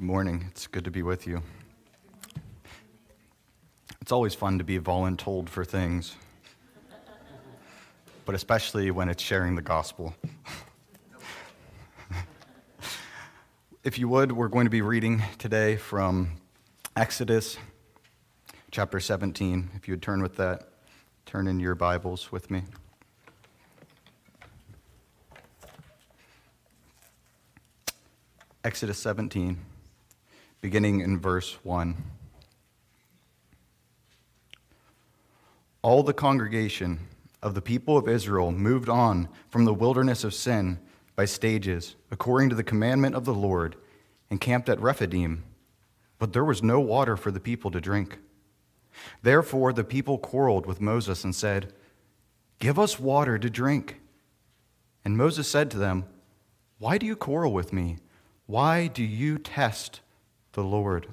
Good morning. It's good to be with you. It's always fun to be voluntold for things, but especially when it's sharing the gospel. if you would, we're going to be reading today from Exodus chapter 17. If you would turn with that, turn in your Bibles with me. Exodus 17, beginning in verse 1. All the congregation of the people of Israel moved on from the wilderness of sin by stages, according to the commandment of the Lord, and camped at Rephidim. But there was no water for the people to drink. Therefore the people quarreled with Moses and said, Give us water to drink. And Moses said to them, Why do you quarrel with me? Why do you test the Lord?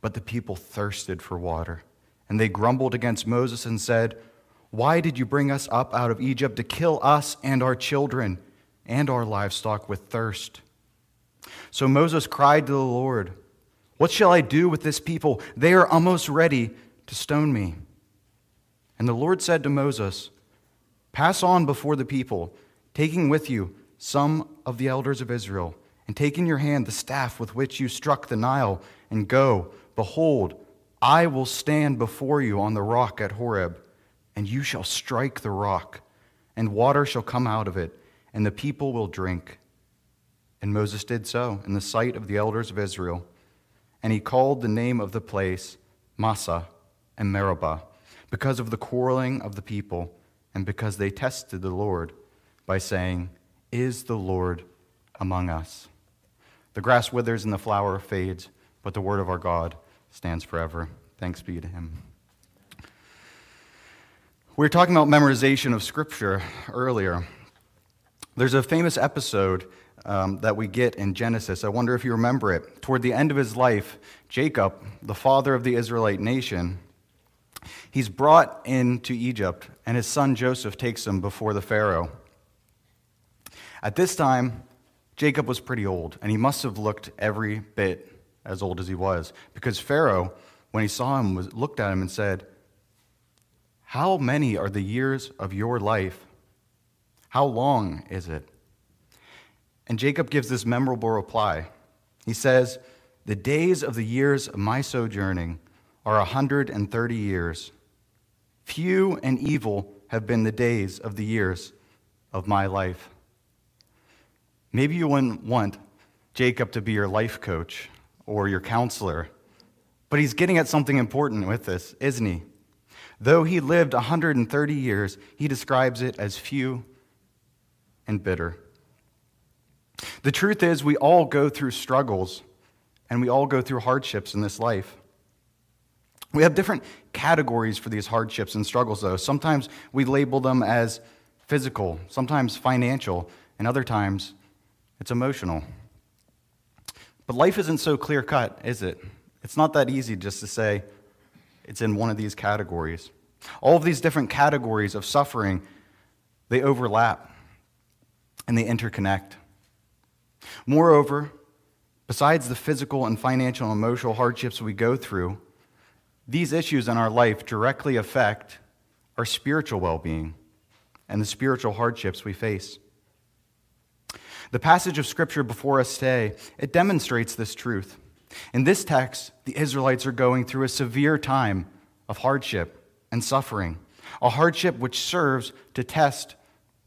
But the people thirsted for water, and they grumbled against Moses and said, Why did you bring us up out of Egypt to kill us and our children and our livestock with thirst? So Moses cried to the Lord, What shall I do with this people? They are almost ready to stone me. And the Lord said to Moses, Pass on before the people, taking with you some of the elders of Israel and take in your hand the staff with which you struck the Nile, and go, behold, I will stand before you on the rock at Horeb, and you shall strike the rock, and water shall come out of it, and the people will drink. And Moses did so in the sight of the elders of Israel. And he called the name of the place Massah and Meribah, because of the quarreling of the people, and because they tested the Lord by saying, Is the Lord among us? The grass withers and the flower fades, but the word of our God stands forever. Thanks be to him. We were talking about memorization of Scripture earlier. There's a famous episode um, that we get in Genesis. I wonder if you remember it. Toward the end of his life, Jacob, the father of the Israelite nation, he's brought into Egypt, and his son Joseph takes him before the Pharaoh. At this time, Jacob was pretty old, and he must have looked every bit as old as he was, because Pharaoh, when he saw him, was, looked at him and said, How many are the years of your life? How long is it? And Jacob gives this memorable reply. He says, The days of the years of my sojourning are a 130 years. Few and evil have been the days of the years of my life. Maybe you wouldn't want Jacob to be your life coach or your counselor, but he's getting at something important with this, isn't he? Though he lived 130 years, he describes it as few and bitter. The truth is, we all go through struggles and we all go through hardships in this life. We have different categories for these hardships and struggles, though. Sometimes we label them as physical, sometimes financial, and other times it's emotional. But life isn't so clear cut, is it? It's not that easy just to say it's in one of these categories. All of these different categories of suffering, they overlap and they interconnect. Moreover, besides the physical and financial and emotional hardships we go through, these issues in our life directly affect our spiritual well being and the spiritual hardships we face. The passage of scripture before us today, it demonstrates this truth. In this text, the Israelites are going through a severe time of hardship and suffering, a hardship which serves to test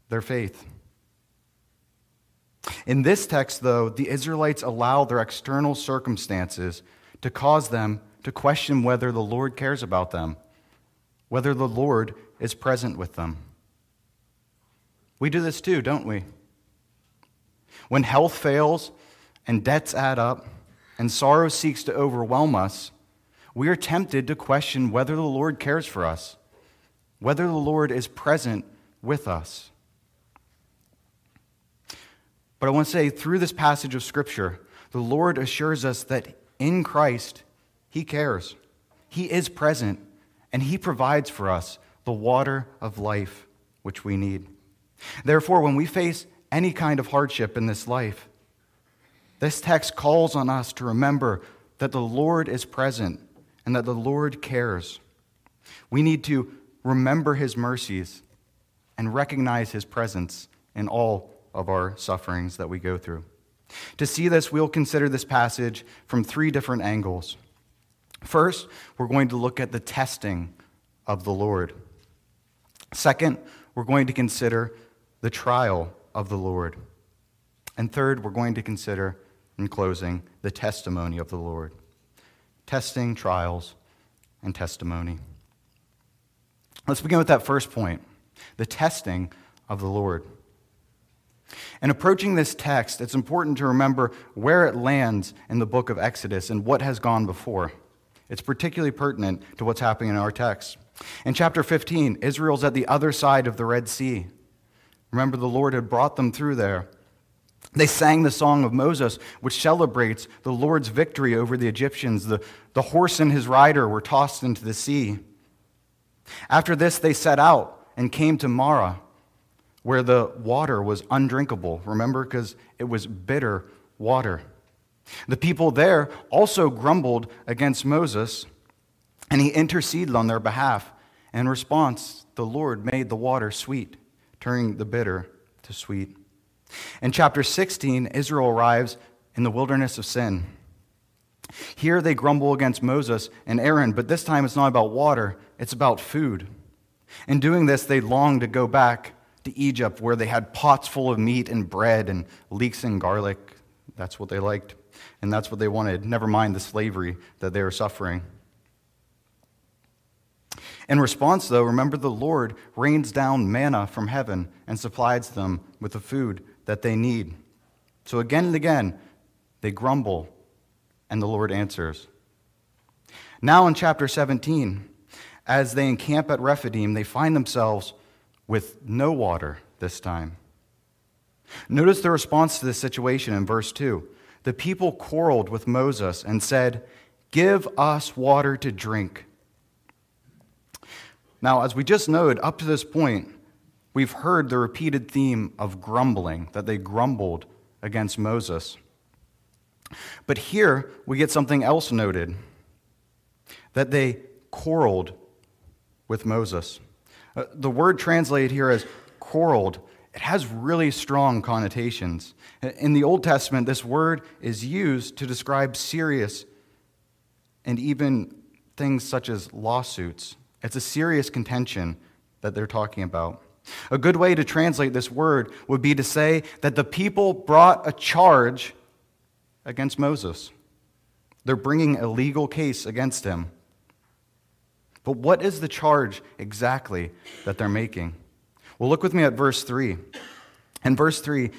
their faith. In this text, though, the Israelites allow their external circumstances to cause them to question whether the Lord cares about them, whether the Lord is present with them. We do this too, don't we? When health fails and debts add up and sorrow seeks to overwhelm us, we are tempted to question whether the Lord cares for us, whether the Lord is present with us. But I want to say, through this passage of Scripture, the Lord assures us that in Christ, He cares. He is present, and He provides for us the water of life which we need. Therefore, when we face any kind of hardship in this life, This text calls on us to remember that the Lord is present and that the Lord cares. We need to remember his mercies and recognize his presence in all of our sufferings that we go through. To see this, we'll consider this passage from three different angles. First, we're going to look at the testing of the Lord. Second, we're going to consider the trial of the Lord. And third, we're going to consider, in closing, the testimony of the Lord. Testing, trials, and testimony. Let's begin with that first point the testing of the Lord. In approaching this text, it's important to remember where it lands in the book of Exodus and what has gone before. It's particularly pertinent to what's happening in our text. In chapter 15, Israel's at the other side of the Red Sea. Remember, the Lord had brought them through there. They sang the song of Moses, which celebrates the Lord's victory over the Egyptians. The, the horse and his rider were tossed into the sea. After this, they set out and came to Marah, where the water was undrinkable. Remember, because it was bitter water. The people there also grumbled against Moses, and he interceded on their behalf. In response, the Lord made the water sweet, turning the bitter to sweet. In chapter 16, Israel arrives in the wilderness of sin. Here they grumble against Moses and Aaron, but this time it's not about water, it's about food. In doing this, they long to go back to Egypt where they had pots full of meat and bread and leeks and garlic. That's what they liked, and that's what they wanted, never mind the slavery that they were suffering. In response, though, remember the Lord rains down manna from heaven and supplies them with the food that they need. So again and again, they grumble, and the Lord answers. Now in chapter 17, as they encamp at Rephidim, they find themselves with no water this time. Notice the response to this situation in verse 2. The people quarreled with Moses and said, Give us water to drink. Now, as we just noted, up to this point, we've heard the repeated theme of grumbling, that they grumbled against Moses. But here we get something else noted that they quarreled with Moses. Uh, the word translated here as quarreled, it has really strong connotations. In the Old Testament, this word is used to describe serious and even things such as lawsuits. It's a serious contention that they're talking about. A good way to translate this word would be to say that the people brought a charge against Moses. They're bringing a legal case against him. But what is the charge exactly that they're making? Well, look with me at verse 3. In verse 3,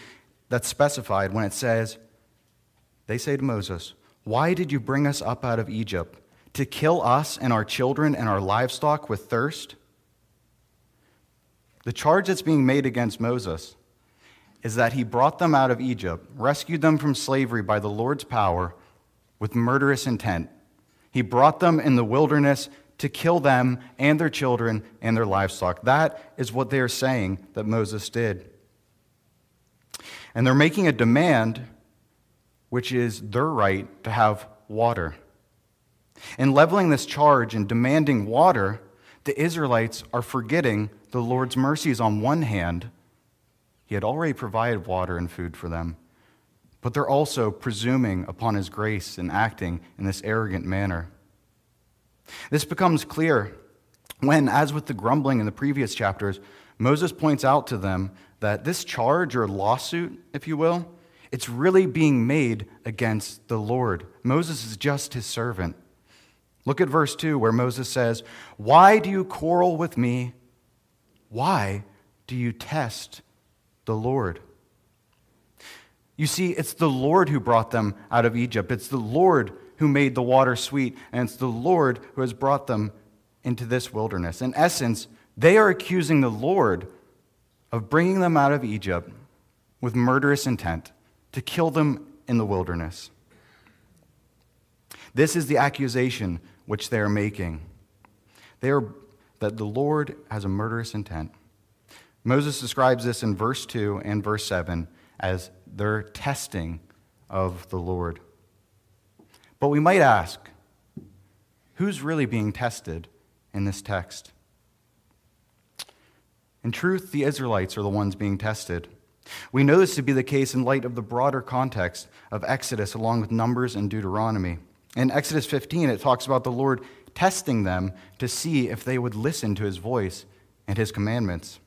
that's specified when it says, They say to Moses, Why did you bring us up out of Egypt? To kill us and our children and our livestock with thirst? The charge that's being made against Moses is that he brought them out of Egypt, rescued them from slavery by the Lord's power with murderous intent. He brought them in the wilderness to kill them and their children and their livestock. That is what they're saying that Moses did. And they're making a demand, which is their right to have water. In leveling this charge and demanding water, the Israelites are forgetting the Lord's mercies on one hand. He had already provided water and food for them, but they're also presuming upon his grace and acting in this arrogant manner. This becomes clear when, as with the grumbling in the previous chapters, Moses points out to them that this charge or lawsuit, if you will, it's really being made against the Lord. Moses is just his servant. Look at verse 2 where Moses says, Why do you quarrel with me? Why do you test the Lord? You see, it's the Lord who brought them out of Egypt. It's the Lord who made the water sweet, and it's the Lord who has brought them into this wilderness. In essence, they are accusing the Lord of bringing them out of Egypt with murderous intent to kill them in the wilderness. This is the accusation which they are making. They are that the Lord has a murderous intent. Moses describes this in verse 2 and verse 7 as their testing of the Lord. But we might ask, who's really being tested in this text? In truth, the Israelites are the ones being tested. We know this to be the case in light of the broader context of Exodus, along with Numbers and Deuteronomy. In Exodus 15, it talks about the Lord testing them to see if they would listen to his voice and his commandments.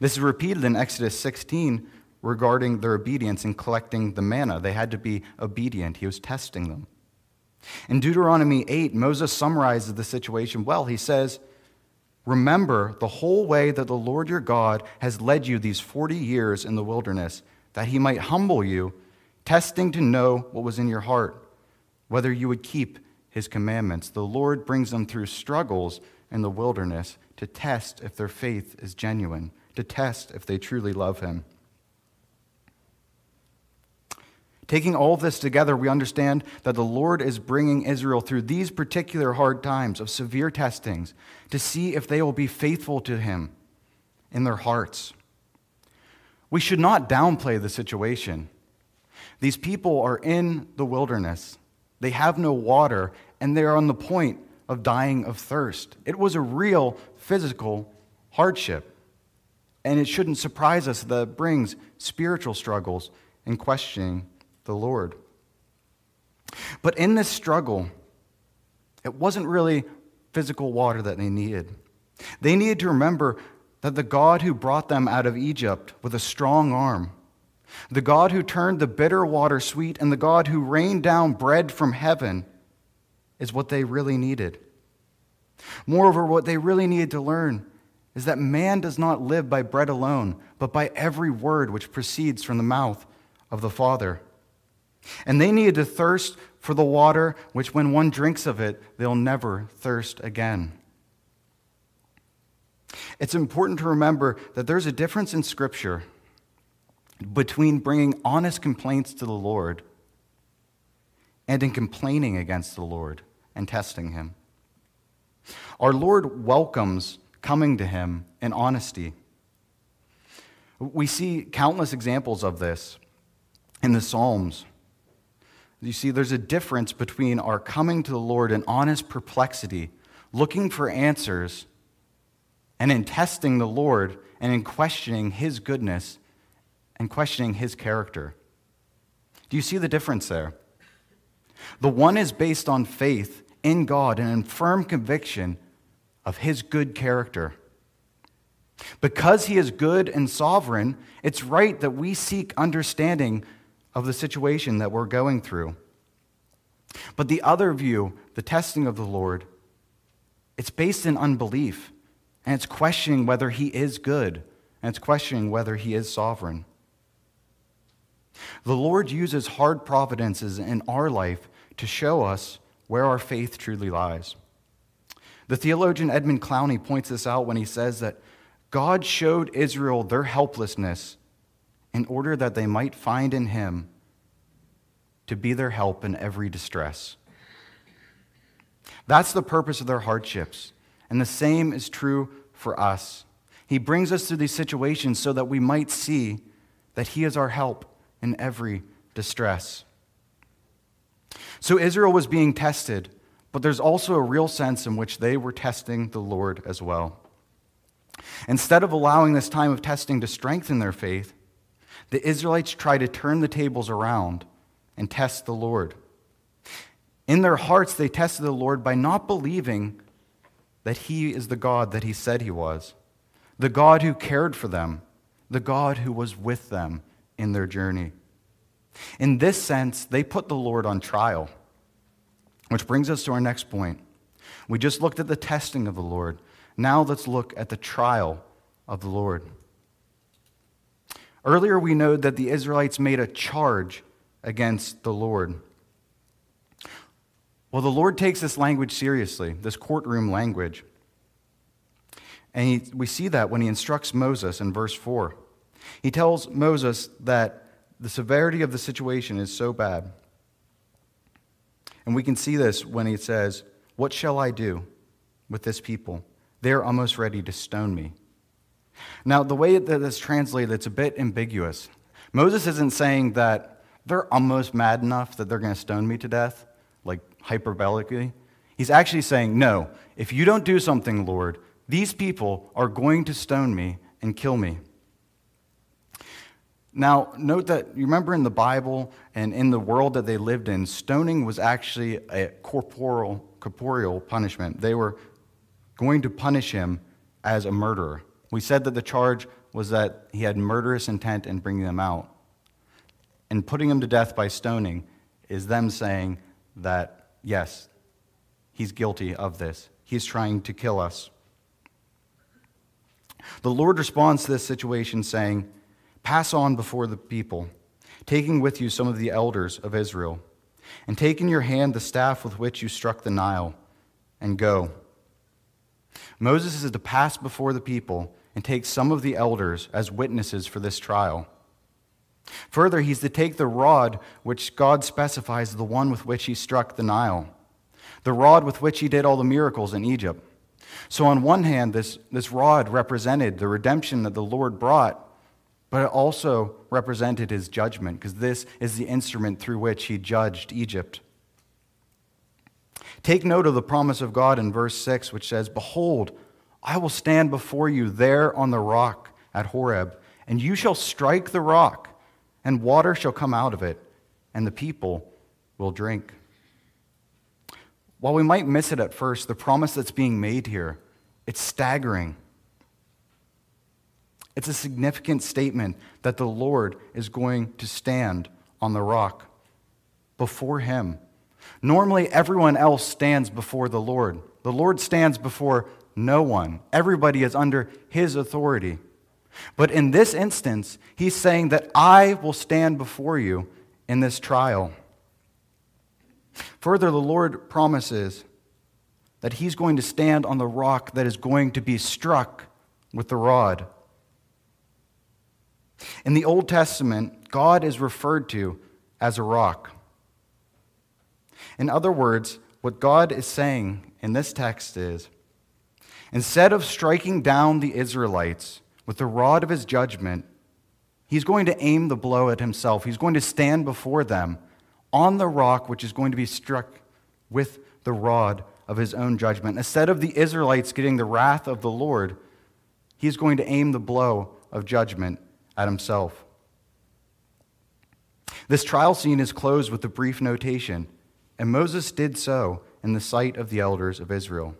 This is repeated in Exodus 16 regarding their obedience in collecting the manna. They had to be obedient, he was testing them. In Deuteronomy 8, Moses summarizes the situation well. He says, Remember the whole way that the Lord your God has led you these 40 years in the wilderness, that he might humble you, testing to know what was in your heart, whether you would keep his commandments. The Lord brings them through struggles in the wilderness to test if their faith is genuine, to test if they truly love him. Taking all of this together, we understand that the Lord is bringing Israel through these particular hard times of severe testings to see if they will be faithful to Him in their hearts. We should not downplay the situation. These people are in the wilderness, they have no water, and they are on the point of dying of thirst. It was a real physical hardship. And it shouldn't surprise us that it brings spiritual struggles and questioning the Lord. But in this struggle, it wasn't really physical water that they needed. They needed to remember that the God who brought them out of Egypt with a strong arm, the God who turned the bitter water sweet, and the God who rained down bread from heaven is what they really needed. Moreover, what they really needed to learn is that man does not live by bread alone, but by every word which proceeds from the mouth of the Father. And they needed to thirst for the water, which when one drinks of it, they'll never thirst again. It's important to remember that there's a difference in Scripture between bringing honest complaints to the Lord and in complaining against the Lord and testing Him. Our Lord welcomes coming to Him in honesty. We see countless examples of this in the Psalms. You see, there's a difference between our coming to the Lord in honest perplexity, looking for answers, and in testing the Lord and in questioning His goodness and questioning His character. Do you see the difference there? The one is based on faith in God and in firm conviction of His good character. Because He is good and sovereign, it's right that we seek understanding of the situation that we're going through. But the other view, the testing of the Lord, it's based in unbelief, and it's questioning whether He is good, and it's questioning whether He is sovereign. The Lord uses hard providences in our life to show us where our faith truly lies. The theologian Edmund Clowney points this out when he says that God showed Israel their helplessness in order that they might find in him to be their help in every distress. That's the purpose of their hardships. And the same is true for us. He brings us through these situations so that we might see that He is our help in every distress. So Israel was being tested, but there's also a real sense in which they were testing the Lord as well. Instead of allowing this time of testing to strengthen their faith, the Israelites try to turn the tables around and test the Lord. In their hearts, they tested the Lord by not believing that He is the God that He said He was, the God who cared for them, the God who was with them in their journey. In this sense, they put the Lord on trial, which brings us to our next point. We just looked at the testing of the Lord. Now let's look at the trial of the Lord. Earlier, we know that the Israelites made a charge against the Lord. Well, the Lord takes this language seriously, this courtroom language. And he, we see that when he instructs Moses in verse 4. He tells Moses that the severity of the situation is so bad. And we can see this when he says, What shall I do with this people? They're almost ready to stone me. Now, the way that it's translated, it's a bit ambiguous. Moses isn't saying that they're almost mad enough that they're going to stone me to death, like hyperbolically. He's actually saying, No, if you don't do something, Lord, these people are going to stone me and kill me. Now, note that you remember in the Bible and in the world that they lived in, stoning was actually a corporeal, corporeal punishment. They were going to punish him as a murderer. We said that the charge was that he had murderous intent in bringing them out. And putting him to death by stoning is them saying that, yes, he's guilty of this. He's trying to kill us. The Lord responds to this situation saying, Pass on before the people, taking with you some of the elders of Israel, and take in your hand the staff with which you struck the Nile, and go. Moses is to pass before the people and take some of the elders as witnesses for this trial. Further, he's to take the rod which God specifies the one with which he struck the Nile, the rod with which he did all the miracles in Egypt. So, on one hand, this, this rod represented the redemption that the Lord brought but it also represented his judgment, because this is the instrument through which he judged Egypt. Take note of the promise of God in verse 6, which says, Behold, I will stand before you there on the rock at Horeb, and you shall strike the rock, and water shall come out of it, and the people will drink. While we might miss it at first, the promise that's being made here, it's staggering. It's a significant statement that the Lord is going to stand on the rock before him. Normally, everyone else stands before the Lord. The Lord stands before no one, everybody is under his authority. But in this instance, he's saying that I will stand before you in this trial. Further, the Lord promises that he's going to stand on the rock that is going to be struck with the rod. In the Old Testament, God is referred to as a rock. In other words, what God is saying in this text is instead of striking down the Israelites with the rod of his judgment, he's going to aim the blow at himself. He's going to stand before them on the rock which is going to be struck with the rod of his own judgment. Instead of the Israelites getting the wrath of the Lord, he's going to aim the blow of judgment at himself. This trial scene is closed with a brief notation, and Moses did so in the sight of the elders of Israel.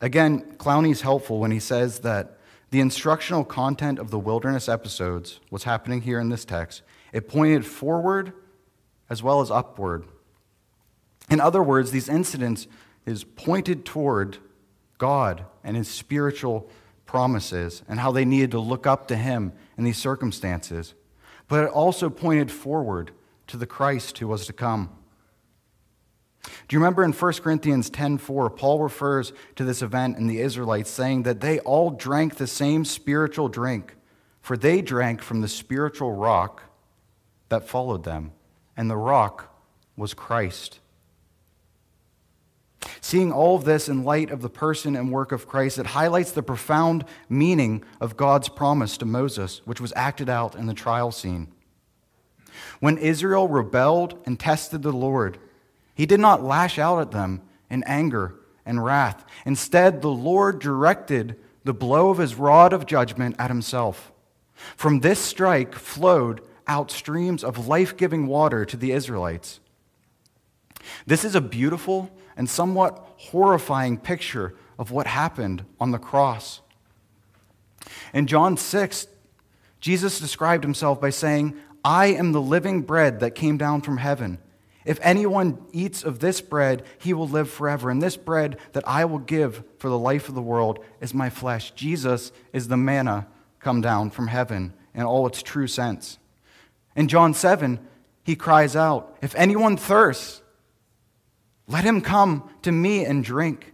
Again, Clowney is helpful when he says that the instructional content of the wilderness episodes, what's happening here in this text, it pointed forward as well as upward. In other words, these incidents is pointed toward God and his spiritual promises and how they needed to look up to him in these circumstances. But it also pointed forward to the Christ who was to come. Do you remember in 1 Corinthians 10:4 Paul refers to this event in the Israelites saying that they all drank the same spiritual drink for they drank from the spiritual rock that followed them and the rock was Christ. Seeing all of this in light of the person and work of Christ, it highlights the profound meaning of God's promise to Moses, which was acted out in the trial scene. When Israel rebelled and tested the Lord, he did not lash out at them in anger and wrath. Instead, the Lord directed the blow of his rod of judgment at himself. From this strike flowed out streams of life giving water to the Israelites. This is a beautiful and somewhat horrifying picture of what happened on the cross. In John 6, Jesus described himself by saying, I am the living bread that came down from heaven. If anyone eats of this bread, he will live forever. And this bread that I will give for the life of the world is my flesh. Jesus is the manna come down from heaven in all its true sense. In John 7, he cries out, If anyone thirsts, let him come to me and drink.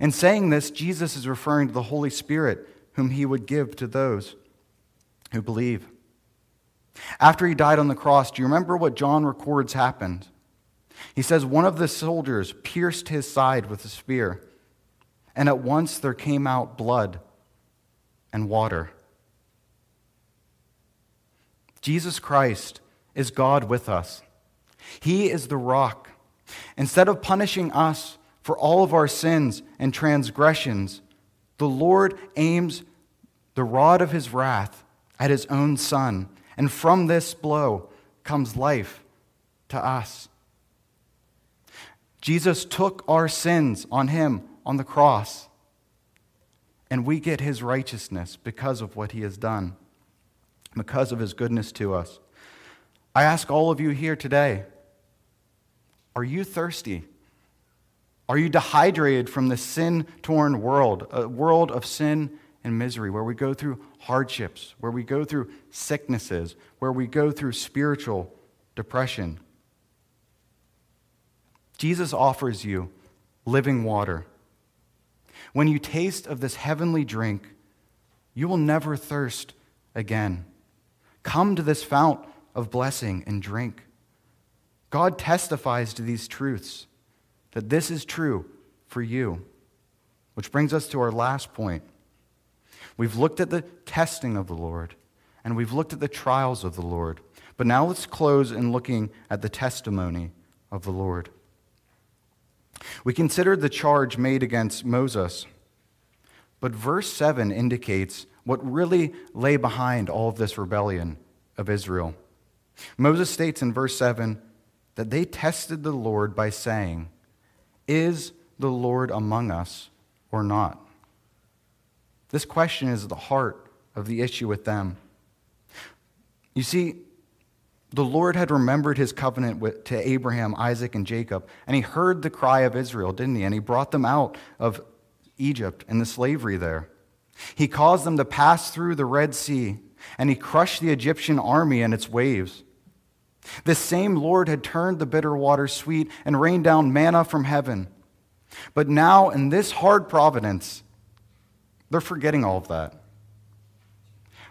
In saying this, Jesus is referring to the Holy Spirit, whom he would give to those who believe. After he died on the cross, do you remember what John records happened? He says, One of the soldiers pierced his side with a spear, and at once there came out blood and water. Jesus Christ is God with us. He is the rock. Instead of punishing us for all of our sins and transgressions, the Lord aims the rod of his wrath at his own Son, and from this blow comes life to us. Jesus took our sins on him on the cross, and we get his righteousness because of what he has done, because of his goodness to us. I ask all of you here today are you thirsty? Are you dehydrated from the sin torn world, a world of sin and misery, where we go through hardships, where we go through sicknesses, where we go through spiritual depression? Jesus offers you living water. When you taste of this heavenly drink, you will never thirst again. Come to this fount of blessing and drink. God testifies to these truths that this is true for you. Which brings us to our last point. We've looked at the testing of the Lord, and we've looked at the trials of the Lord. But now let's close in looking at the testimony of the Lord. We considered the charge made against Moses, but verse 7 indicates what really lay behind all of this rebellion of Israel. Moses states in verse 7 that they tested the Lord by saying, Is the Lord among us or not? This question is the heart of the issue with them. You see, the Lord had remembered his covenant with, to Abraham, Isaac, and Jacob, and he heard the cry of Israel, didn't he? And he brought them out of Egypt and the slavery there. He caused them to pass through the Red Sea, and he crushed the Egyptian army and its waves. This same Lord had turned the bitter water sweet and rained down manna from heaven. But now, in this hard providence, they're forgetting all of that.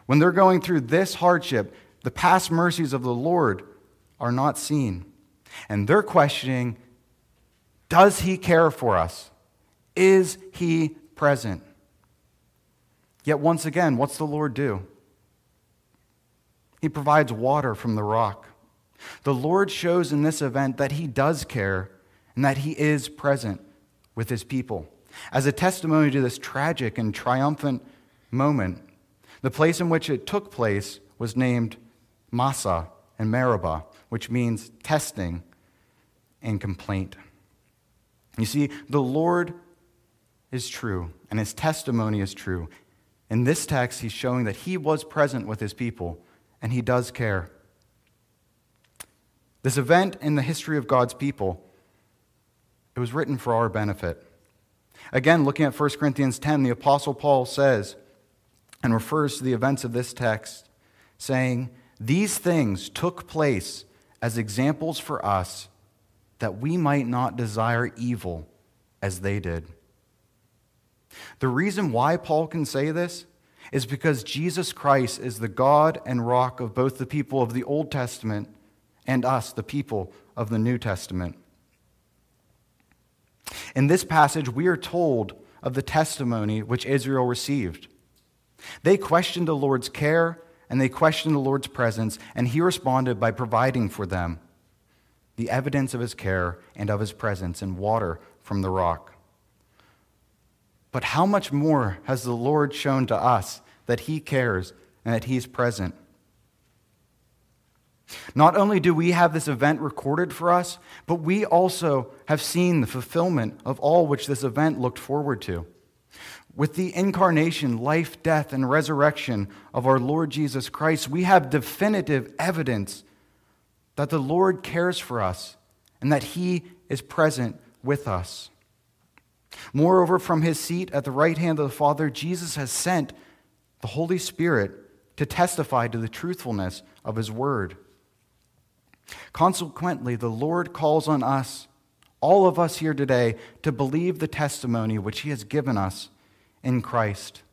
When they're going through this hardship, the past mercies of the Lord are not seen. And they're questioning Does He care for us? Is He present? Yet once again, what's the Lord do? He provides water from the rock. The Lord shows in this event that He does care and that He is present with His people. As a testimony to this tragic and triumphant moment, the place in which it took place was named Massah and Meribah, which means testing and complaint. You see, the Lord is true, and his testimony is true. In this text, he's showing that he was present with his people, and he does care. This event in the history of God's people, it was written for our benefit. Again, looking at 1 Corinthians 10, the Apostle Paul says and refers to the events of this text, saying, These things took place as examples for us that we might not desire evil as they did. The reason why Paul can say this is because Jesus Christ is the God and rock of both the people of the Old Testament and us, the people of the New Testament. In this passage, we are told of the testimony which Israel received. They questioned the Lord's care and they questioned the Lord's presence, and he responded by providing for them the evidence of his care and of his presence in water from the rock. But how much more has the Lord shown to us that he cares and that he's present? Not only do we have this event recorded for us, but we also have seen the fulfillment of all which this event looked forward to. With the incarnation, life, death, and resurrection of our Lord Jesus Christ, we have definitive evidence that the Lord cares for us and that He is present with us. Moreover, from His seat at the right hand of the Father, Jesus has sent the Holy Spirit to testify to the truthfulness of His word. Consequently, the Lord calls on us, all of us here today, to believe the testimony which He has given us in Christ.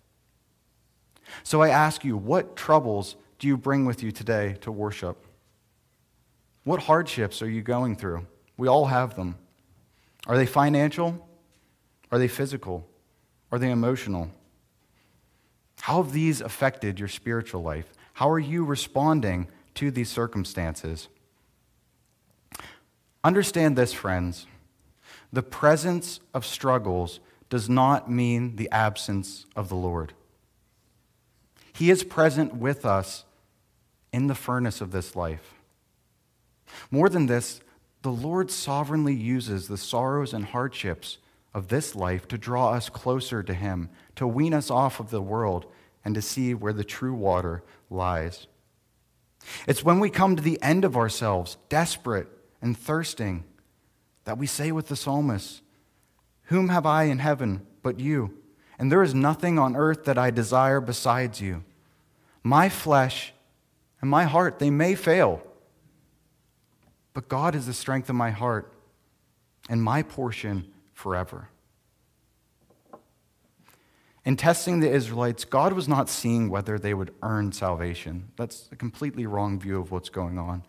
So I ask you, what troubles do you bring with you today to worship? What hardships are you going through? We all have them. Are they financial? Are they physical? Are they emotional? How have these affected your spiritual life? How are you responding to these circumstances. Understand this, friends. The presence of struggles does not mean the absence of the Lord. He is present with us in the furnace of this life. More than this, the Lord sovereignly uses the sorrows and hardships of this life to draw us closer to Him, to wean us off of the world, and to see where the true water lies. It's when we come to the end of ourselves, desperate and thirsting, that we say with the psalmist, Whom have I in heaven but you? And there is nothing on earth that I desire besides you. My flesh and my heart, they may fail but God is the strength of my heart and my portion forever. In testing the Israelites, God was not seeing whether they would earn salvation. That's a completely wrong view of what's going on.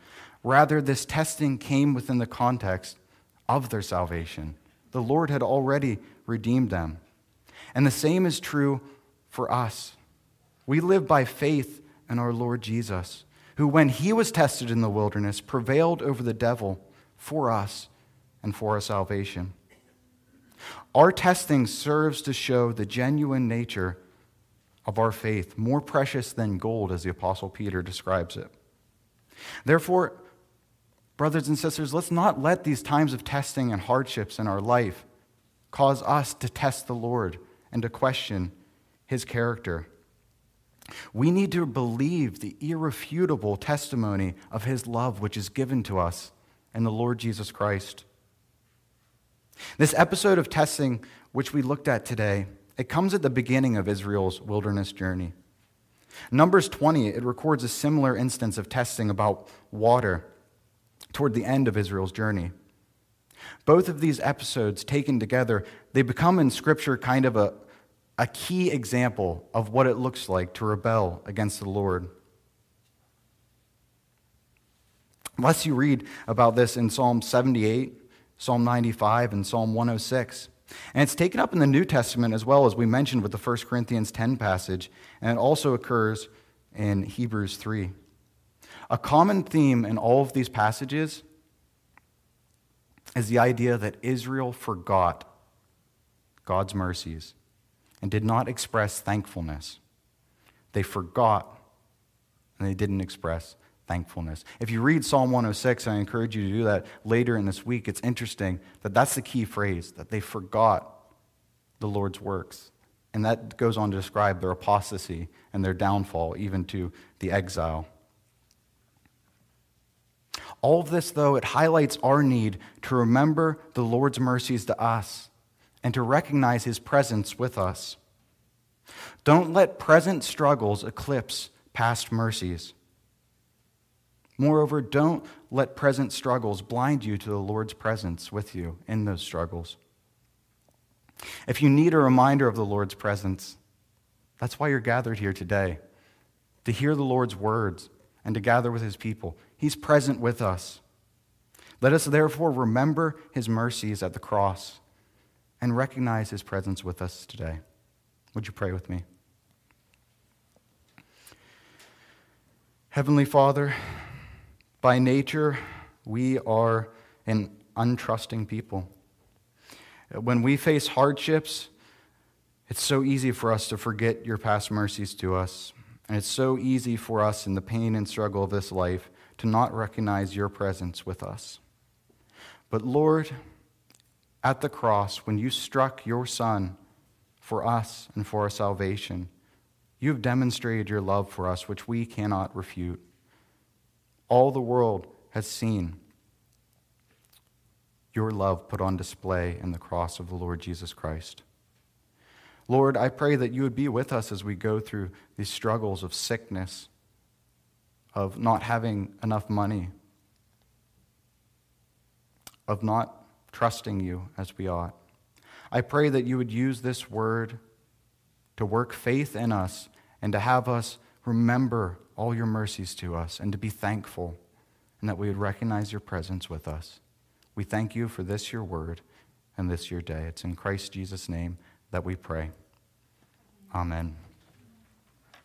Rather, this testing came within the context of their salvation. The Lord had already redeemed them. And the same is true for us. We live by faith in our Lord Jesus who, when he was tested in the wilderness, prevailed over the devil for us and for our salvation. Our testing serves to show the genuine nature of our faith, more precious than gold, as the Apostle Peter describes it. Therefore, brothers and sisters, let's not let these times of testing and hardships in our life cause us to test the Lord and to question his character. We need to believe the irrefutable testimony of his love, which is given to us in the Lord Jesus Christ. This episode of testing, which we looked at today, it comes at the beginning of Israel's wilderness journey. Numbers 20, it records a similar instance of testing about water toward the end of Israel's journey. Both of these episodes taken together, they become in Scripture kind of a, a key example of what it looks like to rebel against the Lord. Unless you read about this in Psalm 78, Psalm 95, and Psalm 106. And it's taken up in the New Testament as well, as we mentioned with the 1 Corinthians 10 passage, and it also occurs in Hebrews 3. A common theme in all of these passages is the idea that Israel forgot God's mercies and did not express thankfulness. They forgot and they didn't express thankfulness. If you read Psalm 106, I encourage you to do that later in this week. It's interesting that that's the key phrase, that they forgot the Lord's works. And that goes on to describe their apostasy and their downfall, even to the exile. All of this, though, it highlights our need to remember the Lord's mercies to us and to recognize his presence with us. Don't let present struggles eclipse past mercies. Moreover, don't let present struggles blind you to the Lord's presence with you in those struggles. If you need a reminder of the Lord's presence, that's why you're gathered here today to hear the Lord's words and to gather with his people. He's present with us. Let us therefore remember his mercies at the cross and recognize his presence with us today. Would you pray with me? Heavenly Father, by nature, we are an untrusting people. When we face hardships, it's so easy for us to forget your past mercies to us. And it's so easy for us in the pain and struggle of this life to not recognize your presence with us. But Lord, at the cross, when you struck your Son for us and for our salvation, you have demonstrated your love for us, which we cannot refute. All the world has seen your love put on display in the cross of the Lord Jesus Christ. Lord, I pray that you would be with us as we go through these struggles of sickness, of not having enough money, of not trusting you as we ought. I pray that you would use this word to work faith in us and to have us remember all your mercies to us and to be thankful and that we would recognize your presence with us. We thank you for this, your word, and this, your day. It's in Christ Jesus' name that we pray. Amen.